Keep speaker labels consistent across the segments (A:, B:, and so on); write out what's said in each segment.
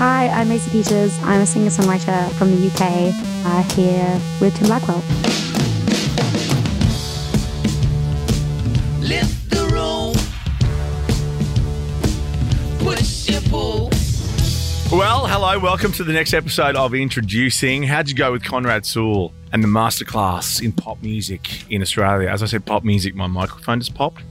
A: Hi, I'm Maisie Peters. I'm a singer songwriter from the UK uh, here with Tim Blackwell. Lift the room.
B: Push your pull. Well, hello, welcome to the next episode of Introducing. How'd you go with Conrad Sewell and the masterclass in pop music in Australia? As I said, pop music, my microphone just popped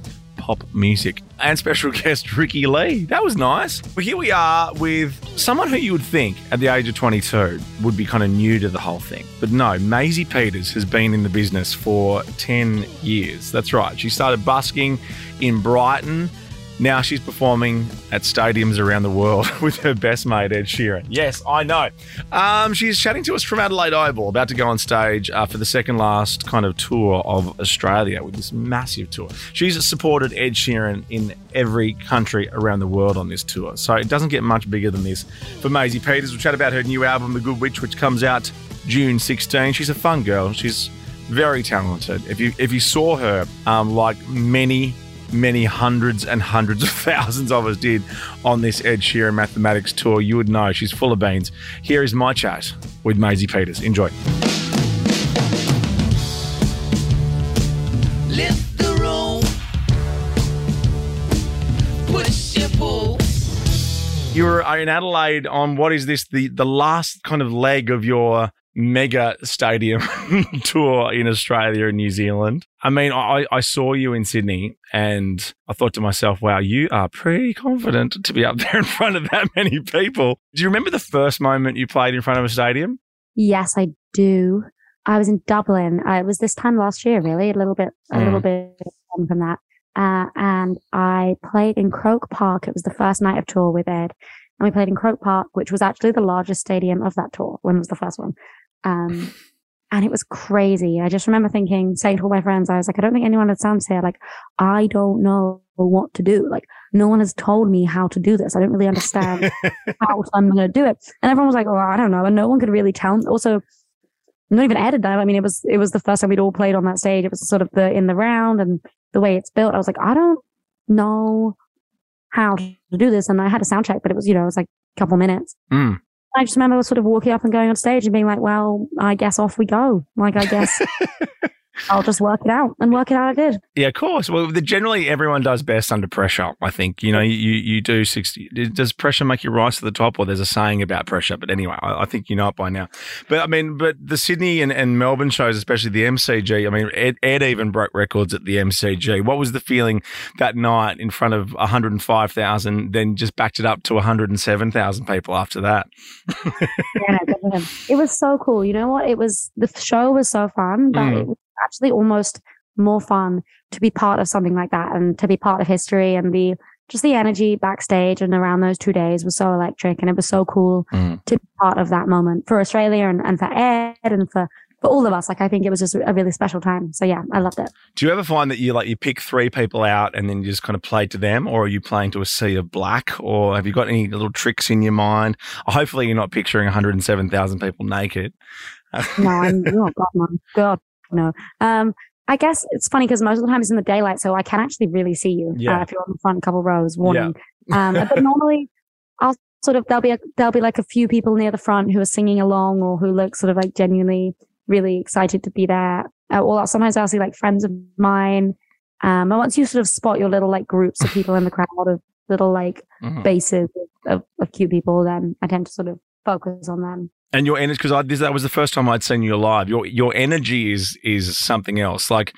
B: pop music. And special guest Ricki-Lee. That was nice. Well, here we are with someone who you would think at the age of 22 would be kind of new to the whole thing. But no, Maisie Peters has been in the business for 10 years. That's right. She started busking in Brighton now she's performing at stadiums around the world with her best mate, Ed Sheeran. Yes, I know. Um, she's chatting to us from Adelaide Oval, about to go on stage uh, for the second last kind of tour of Australia with this massive tour. She's supported Ed Sheeran in every country around the world on this tour. So it doesn't get much bigger than this. For Maisie Peters, we'll chat about her new album, The Good Witch, which comes out June 16. She's a fun girl. She's very talented. If you if you saw her, um, like many many hundreds and hundreds of thousands of us did on this Ed Sheeran mathematics tour, you would know she's full of beans. Here is my chat with Maisie Peters. Enjoy. You were uh, in Adelaide on what is this the the last kind of leg of your mega stadium tour in Australia and New Zealand. I mean, I, I saw you in Sydney and I thought to myself, wow, you are pretty confident to be up there in front of that many people. Do you remember the first moment you played in front of a stadium?
A: Yes, I do. I was in Dublin. Uh, it was this time last year, really, a little bit, a mm. little bit from that. Uh, and I played in Croke Park. It was the first night of tour with Ed. And we played in Croke Park, which was actually the largest stadium of that tour when it was the first one. Um, and it was crazy. I just remember thinking, saying to all my friends, I was like, I don't think anyone understands here. Like, I don't know what to do. Like, no one has told me how to do this. I don't really understand how I'm going to do it. And everyone was like, oh, I don't know. And no one could really tell. Also, not even added that. I mean, it was, it was the first time we'd all played on that stage. It was sort of the, in the round and the way it's built. I was like, I don't know how to do this. And I had a sound check, but it was, you know, it was like a couple minutes. Mm. I just remember sort of walking up and going on stage and being like, well, I guess off we go. Like, I guess I'll just work it out and work it out. I did.
B: Yeah, of course. Well, the, generally everyone does best under pressure. I think you know you you do sixty. Does pressure make you rise to the top? Or there's a saying about pressure. But anyway, I, I think you know it by now. But I mean, but the Sydney and, and Melbourne shows, especially the MCG. I mean, Ed, Ed even broke records at the MCG. What was the feeling that night in front of one hundred and five thousand? Then just backed it up to one hundred and seven thousand people after that.
A: yeah, no, it was so cool. You know what? It was the show was so fun, but mm. it was actually almost more fun to be part of something like that and to be part of history and the just the energy backstage and around those two days was so electric and it was so cool mm. to be part of that moment for Australia and, and for Ed and for for all of us. Like I think it was just a really special time. So yeah, I loved it.
B: Do you ever find that you like you pick three people out and then you just kind of play to them, or are you playing to a sea of black, or have you got any little tricks in your mind? Hopefully, you're not picturing 107,000 people naked.
A: no, I'm oh God, my God, no. Um, I guess it's funny because most of the time it's in the daylight, so I can actually really see you uh, yeah. uh, if you're on the front couple rows. Warning. Yeah. um, but normally, I'll sort of there'll be a, there'll be like a few people near the front who are singing along or who look sort of like genuinely really excited to be there. Uh, or sometimes I'll see like friends of mine. Um, and once you sort of spot your little like groups of people in the crowd of little like mm-hmm. bases of, of cute people, then I tend to sort of focus on them.
B: And your energy, because that was the first time I'd seen you live. Your your energy is is something else. Like,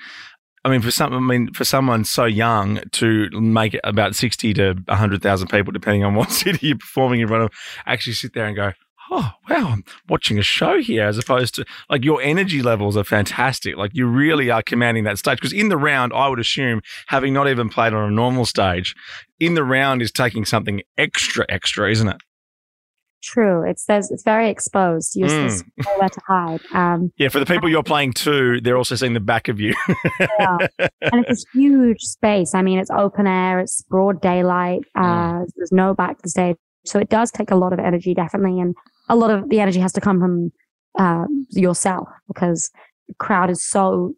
B: I mean, for some, I mean, for someone so young to make it about sixty to hundred thousand people, depending on what city you're performing in front of, actually sit there and go, oh wow i'm watching a show here as opposed to like your energy levels are fantastic like you really are commanding that stage because in the round i would assume having not even played on a normal stage in the round is taking something extra extra isn't it
A: True. It says it's very exposed. You're mm. nowhere to hide. Um,
B: yeah, for the people you're playing to, they're also seeing the back of you.
A: yeah. And it's a huge space. I mean, it's open air, it's broad daylight, uh, mm. there's no back to the stage. So it does take a lot of energy, definitely. And a lot of the energy has to come from uh, yourself because the crowd is so,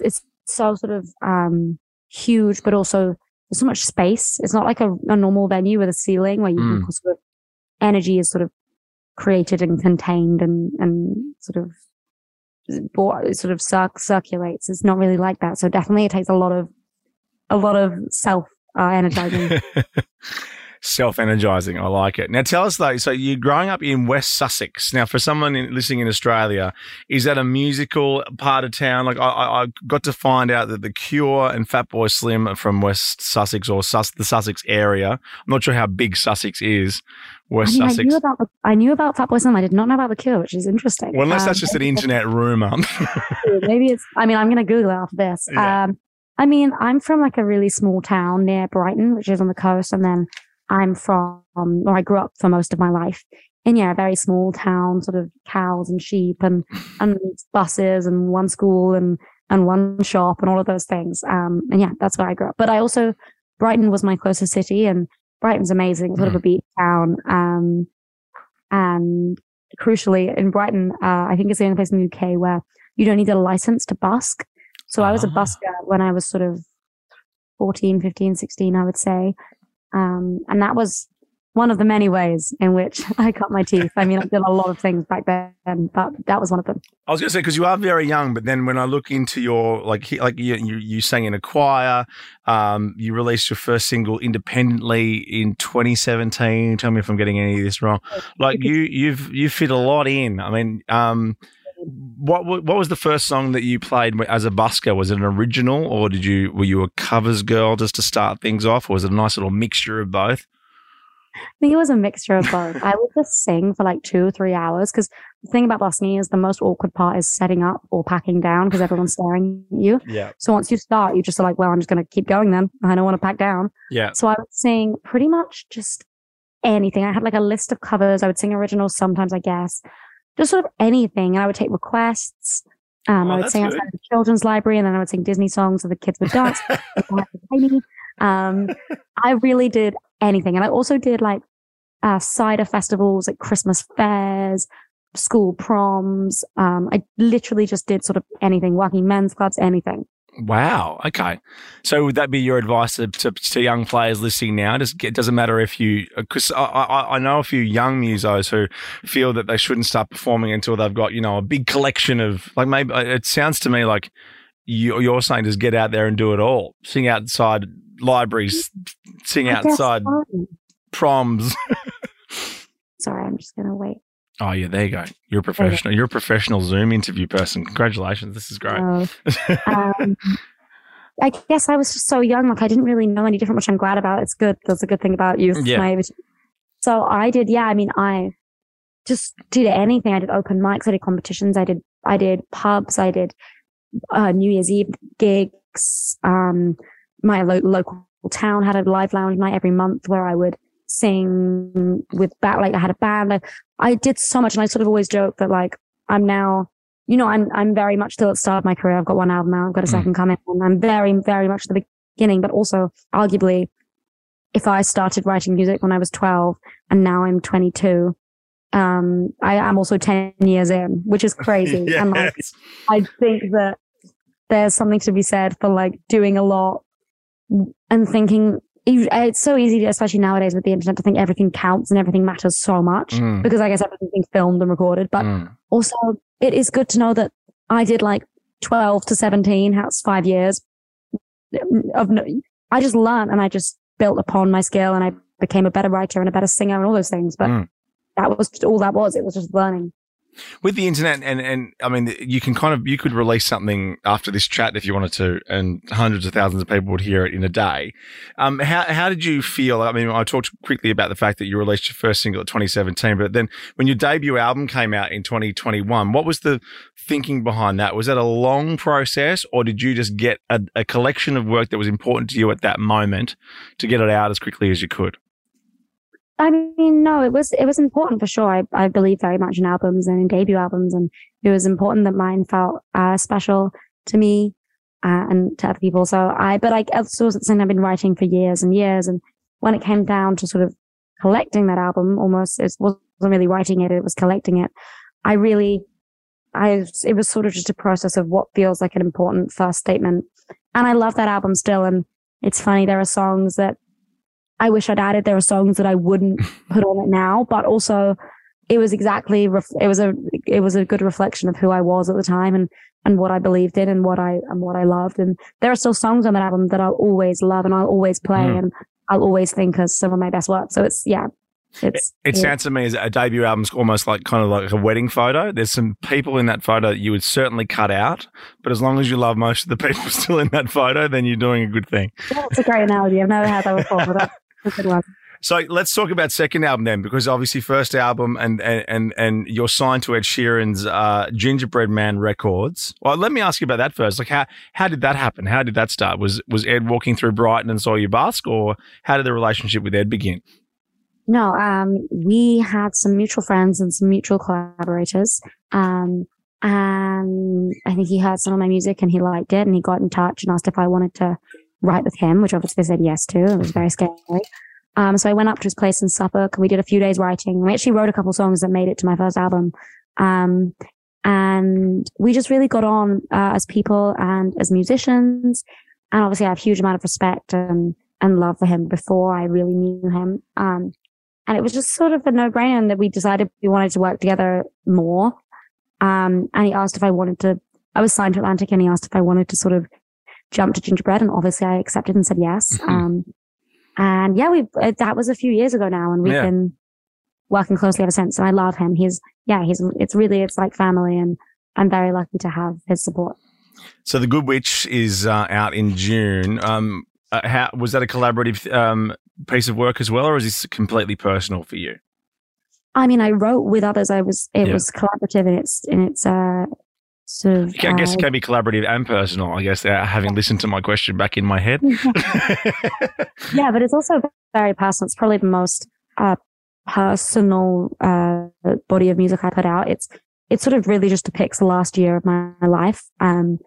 A: it's so sort of um, huge, but also there's so much space. It's not like a, a normal venue with a ceiling where you mm. can sort of energy is sort of created and contained and, and sort of sort of circ- circulates. It's not really like that. So definitely it takes a lot of, a lot of self uh, energizing.
B: Self energizing. I like it. Now, tell us though. So, you're growing up in West Sussex. Now, for someone in, listening in Australia, is that a musical part of town? Like, I, I, got to find out that The Cure and Fatboy Slim are from West Sussex or Sus- the Sussex area. I'm not sure how big Sussex is. West
A: I, mean,
B: Sussex.
A: I knew about the, I knew about Fatboy Slim. I did not know about The Cure, which is interesting.
B: Well, unless um, that's just an internet rumor.
A: maybe it's. I mean, I'm going to Google it after this. Yeah. Um, I mean, I'm from like a really small town near Brighton, which is on the coast, and then I'm from, or I grew up for most of my life in, yeah, a very small town, sort of cows and sheep and, and buses and one school and, and one shop and all of those things. Um, and yeah, that's where I grew up. But I also, Brighton was my closest city and Brighton's amazing, sort of a beach town. Um, and crucially in Brighton, uh, I think it's the only place in the UK where you don't need a license to busk. So I was a ah. busker when I was sort of 14, 15, 16, I would say. Um, and that was one of the many ways in which I cut my teeth. I mean, I did a lot of things back then, but that was one of them.
B: I was going to say because you are very young, but then when I look into your like like you you, you sang in a choir, um, you released your first single independently in 2017. Tell me if I'm getting any of this wrong. Like you you've you fit a lot in. I mean, um, what what was the first song that you played as a busker? Was it an original, or did you were you a covers girl just to start things off, or was it a nice little mixture of both?
A: I think it was a mixture of both. I would just sing for like two or three hours because the thing about busking is the most awkward part is setting up or packing down because everyone's staring at you.
B: Yeah.
A: So once you start, you just are like, well, I'm just going to keep going then. I don't want to pack down.
B: Yeah.
A: So I would sing pretty much just anything. I had like a list of covers. I would sing originals sometimes, I guess just sort of anything. And I would take requests. Um, oh, I would sing outside the children's library and then I would sing Disney songs so the kids would dance. um, I really did anything. And I also did like uh, cider festivals, like Christmas fairs, school proms. Um, I literally just did sort of anything, working men's clubs, anything.
B: Wow. Okay. So would that be your advice to, to, to young players listening now? Just, it doesn't matter if you, because I, I, I, know a few young musos who feel that they shouldn't start performing until they've got, you know, a big collection of, like maybe uh, it sounds to me like you, you're saying just get out there and do it all. Sing outside libraries, sing outside proms.
A: Sorry, I'm just going to wait.
B: Oh yeah, there you go. You're a professional. You're a professional Zoom interview person. Congratulations. This is great. Uh, um,
A: I guess I was just so young, like I didn't really know any different, which I'm glad about. It's good. That's a good thing about youth. Yeah. So I did, yeah, I mean, I just did anything. I did open mics, I did competitions, I did I did pubs, I did uh, New Year's Eve gigs. Um, my lo- local town had a live lounge night every month where I would sing with back like I had a band. I, I did so much and I sort of always joke that like I'm now you know, I'm I'm very much still at the start of my career. I've got one album out, I've got a mm. second mm. coming, and I'm very, very much at the beginning, but also arguably if I started writing music when I was 12 and now I'm 22, um, I am also 10 years in, which is crazy. yes. And like, I think that there's something to be said for like doing a lot and thinking it's so easy, especially nowadays with the internet, to think everything counts and everything matters so much mm. because I guess everything's being filmed and recorded. But mm. also, it is good to know that I did like 12 to 17, that's five years of, I just learned and I just built upon my skill and I became a better writer and a better singer and all those things. But mm. that was all that was. It was just learning
B: with the internet and and I mean you can kind of you could release something after this chat if you wanted to and hundreds of thousands of people would hear it in a day. Um, how how did you feel? I mean, I talked quickly about the fact that you released your first single at 2017, but then when your debut album came out in 2021, what was the thinking behind that? Was that a long process, or did you just get a, a collection of work that was important to you at that moment to get it out as quickly as you could?
A: I mean, no, it was, it was important for sure. I, I believe very much in albums and in debut albums. And it was important that mine felt, uh, special to me, uh, and to other people. So I, but I also at I've been writing for years and years. And when it came down to sort of collecting that album, almost, it wasn't really writing it. It was collecting it. I really, I, it was sort of just a process of what feels like an important first statement. And I love that album still. And it's funny. There are songs that I wish I'd added. There are songs that I wouldn't put on it now, but also it was exactly ref- it was a it was a good reflection of who I was at the time and and what I believed in and what I and what I loved. And there are still songs on that album that I'll always love and I'll always play mm. and I'll always think as some of my best work. So it's yeah. It's,
B: it, it yeah. sounds to me as a debut album's almost like kind of like a wedding photo. There's some people in that photo that you would certainly cut out, but as long as you love most of the people still in that photo, then you're doing a good thing.
A: Yeah, that's a great analogy. I've never had that before, but that's a good one.
B: So let's talk about second album then, because obviously first album and and and you're signed to Ed Sheeran's uh, Gingerbread Man Records. Well, let me ask you about that first. Like how how did that happen? How did that start? Was was Ed walking through Brighton and saw you busk, or how did the relationship with Ed begin?
A: No, um, we had some mutual friends and some mutual collaborators. Um, and I think he heard some of my music and he liked it and he got in touch and asked if I wanted to write with him, which obviously I said yes to. It was very scary. Um, so I went up to his place in Suffolk and we did a few days writing. We actually wrote a couple songs that made it to my first album. Um, and we just really got on uh, as people and as musicians. And obviously I have a huge amount of respect and, and love for him before I really knew him. Um, and it was just sort of a no brainer that we decided we wanted to work together more. Um, and he asked if I wanted to, I was signed to Atlantic and he asked if I wanted to sort of jump to gingerbread. And obviously I accepted and said yes. Mm-hmm. Um, and yeah, we uh, that was a few years ago now, and we've yeah. been working closely ever since. And I love him. He's yeah, he's it's really it's like family, and I'm very lucky to have his support.
B: So the Good Witch is uh, out in June. Um, uh, how was that a collaborative um, piece of work as well, or is this completely personal for you?
A: I mean, I wrote with others. I was it yeah. was collaborative, and it's and it's uh sort of.
B: I guess it uh, can be collaborative and personal. I guess uh, having listened to my question back in my head.
A: yeah, but it's also very personal. It's probably the most uh, personal uh, body of music I put out. It's it sort of really just depicts the last year of my, my life, um,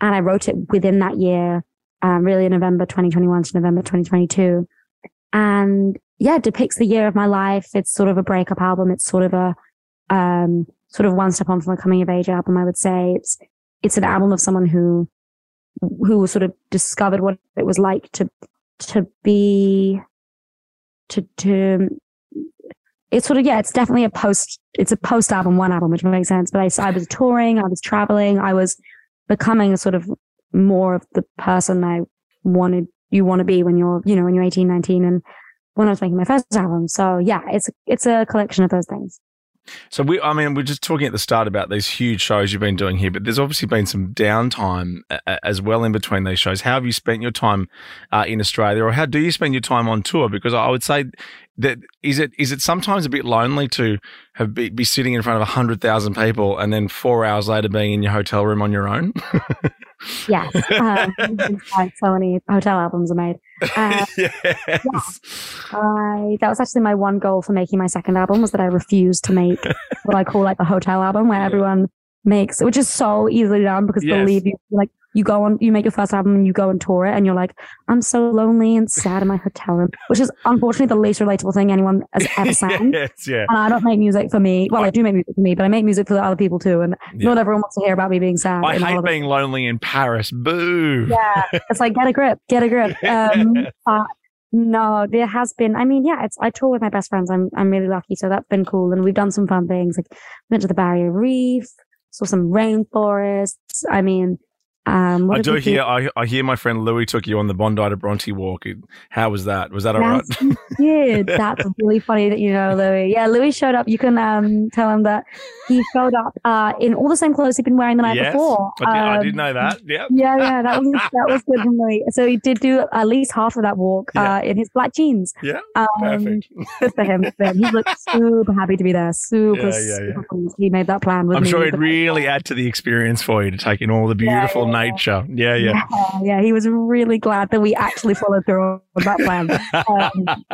A: and I wrote it within that year, um, really in November 2021 to November 2022, and yeah, it depicts the year of my life. It's sort of a breakup album. It's sort of a um, sort of one step on from a coming of age album. I would say it's, it's an album of someone who, who sort of discovered what it was like to, to be, to, to, it's sort of, yeah, it's definitely a post, it's a post album, one album, which makes sense. But I, I was touring, I was traveling, I was becoming a sort of more of the person I wanted, you want to be when you're, you know, when you're 18, 19 and when I was making my first album. So yeah, it's, it's a collection of those things.
B: So we, I mean, we're just talking at the start about these huge shows you've been doing here, but there's obviously been some downtime as well in between these shows. How have you spent your time uh, in Australia, or how do you spend your time on tour? Because I would say that is it is it sometimes a bit lonely to have be, be sitting in front of hundred thousand people and then four hours later being in your hotel room on your own?
A: yes, um, so many hotel albums are made. Uh, yes. Yeah. I, that was actually my one goal for making my second album was that I refused to make what I call like the hotel album where everyone makes, which is so easily done because yes. believe you, like you go on, you make your first album and you go and tour it and you're like, I'm so lonely and sad in my hotel room, which is unfortunately the least relatable thing anyone has ever sang. yes, yeah. And I don't make music for me. Well, I, I do make music for me, but I make music for other people too. And yeah. not everyone wants to hear about me being sad.
B: I hate being lonely in Paris. Boo.
A: Yeah. It's like, get a grip, get a grip. Um, but no, there has been. I mean, yeah, it's. I tour with my best friends. I'm. I'm really lucky, so that's been cool, and we've done some fun things. Like went to the Barrier Reef, saw some rainforests. I mean, um,
B: I do hear. I, I, hear my friend Louis took you on the Bondi to Bronte walk. How was that? Was that all right?
A: Yeah, that's really funny that you know Louis. Yeah, Louis showed up. You can um, tell him that he showed up uh, in all the same clothes he'd been wearing the night yes, before.
B: I did, um, I did know that. Yeah,
A: yeah, yeah. That was that was good from Louis. So he did do at least half of that walk yeah. uh, in his black jeans.
B: Yeah, um, perfect.
A: Good for him. For him. He looked super happy to be there. Super, yeah, yeah. Super he made that plan.
B: I'm
A: me.
B: sure it'd really add to the experience for you to take in all the beautiful nature. Yeah, yeah,
A: yeah. Yeah, he was really glad that we actually followed through on that plan. Um,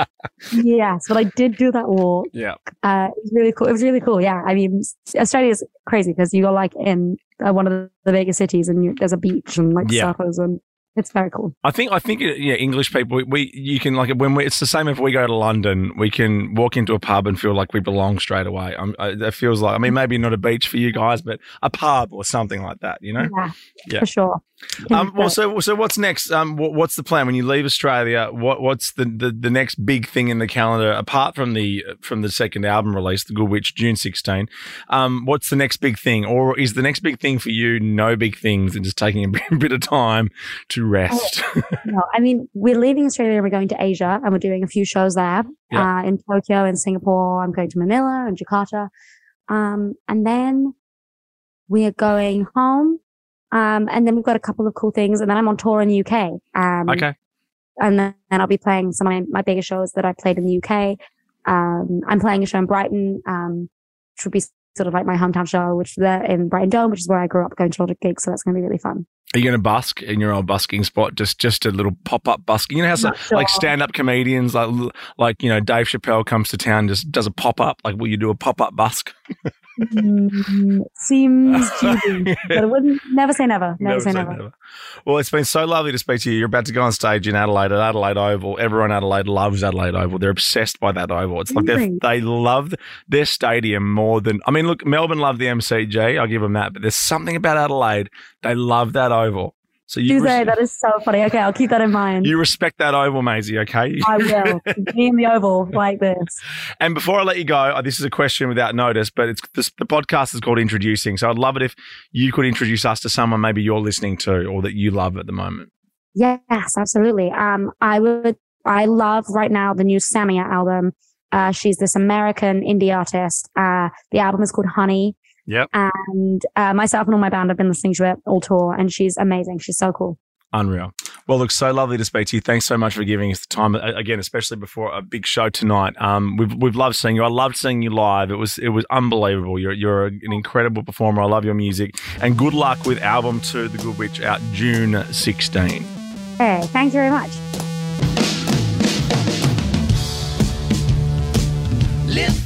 A: yes, but I did do that walk.
B: Yeah.
A: Uh, it was really cool. It was really cool. Yeah. I mean, Australia is crazy because you go like in uh, one of the, the biggest cities and you, there's a beach and like yeah. surfers and it's very cool.
B: I think I think yeah, English people we, we you can like when we, it's the same if we go to London, we can walk into a pub and feel like we belong straight away. Um, it feels like I mean maybe not a beach for you guys, but a pub or something like that. You know,
A: yeah, yeah. for sure.
B: Um, well, so so what's next? Um, what, what's the plan when you leave Australia? What what's the, the, the next big thing in the calendar apart from the from the second album release, The Good Witch, June sixteen? Um, what's the next big thing, or is the next big thing for you no big things and just taking a bit of time to rest?
A: Oh, no, I mean we're leaving Australia and we're going to Asia and we're doing a few shows there yeah. uh, in Tokyo and Singapore. I'm going to Manila and Jakarta, um, and then we are going home um, and then we've got a couple of cool things. And then I'm on tour in the UK. Um,
B: okay.
A: And then I'll be playing some of my, my biggest shows that I played in the UK. Um, I'm playing a show in Brighton, um, which would be sort of like my hometown show, which is there in Brighton Dome, which is where I grew up going to a lot of gigs. So that's going to be really fun.
B: Are you going to busk in your old busking spot? Just just a little pop up busking. You know how some, sure. like stand up comedians like like you know Dave Chappelle comes to town just does a pop up. Like will you do a pop up busk?
A: mm, seems cheesy, but I wouldn't never say never. Never, never say, say never. never.
B: Well, it's been so lovely to speak to you. You're about to go on stage in Adelaide at Adelaide Oval. Everyone in Adelaide loves Adelaide Oval. They're obsessed by that oval. It's like they love their stadium more than. I mean, look, Melbourne love the MCG. I'll give them that, but there's something about Adelaide. They love that oval.
A: So you res- say that is so funny. Okay, I'll keep that in mind.
B: You respect that oval, Maisie. Okay,
A: I will. Me in the oval like this.
B: And before I let you go, uh, this is a question without notice, but it's this, the podcast is called Introducing. So I'd love it if you could introduce us to someone maybe you're listening to or that you love at the moment.
A: Yes, absolutely. Um, I would. I love right now the new Samia album. Uh, she's this American indie artist. Uh, the album is called Honey.
B: Yep.
A: And uh, myself and all my band have been listening to it all tour, and she's amazing. She's so cool.
B: Unreal. Well, look, so lovely to speak to you. Thanks so much for giving us the time again, especially before a big show tonight. Um, we've we've loved seeing you. I loved seeing you live. It was it was unbelievable. You're you're an incredible performer. I love your music, and good luck with album two, The Good Witch, out June 16.
A: Hey, thank you very much. Lift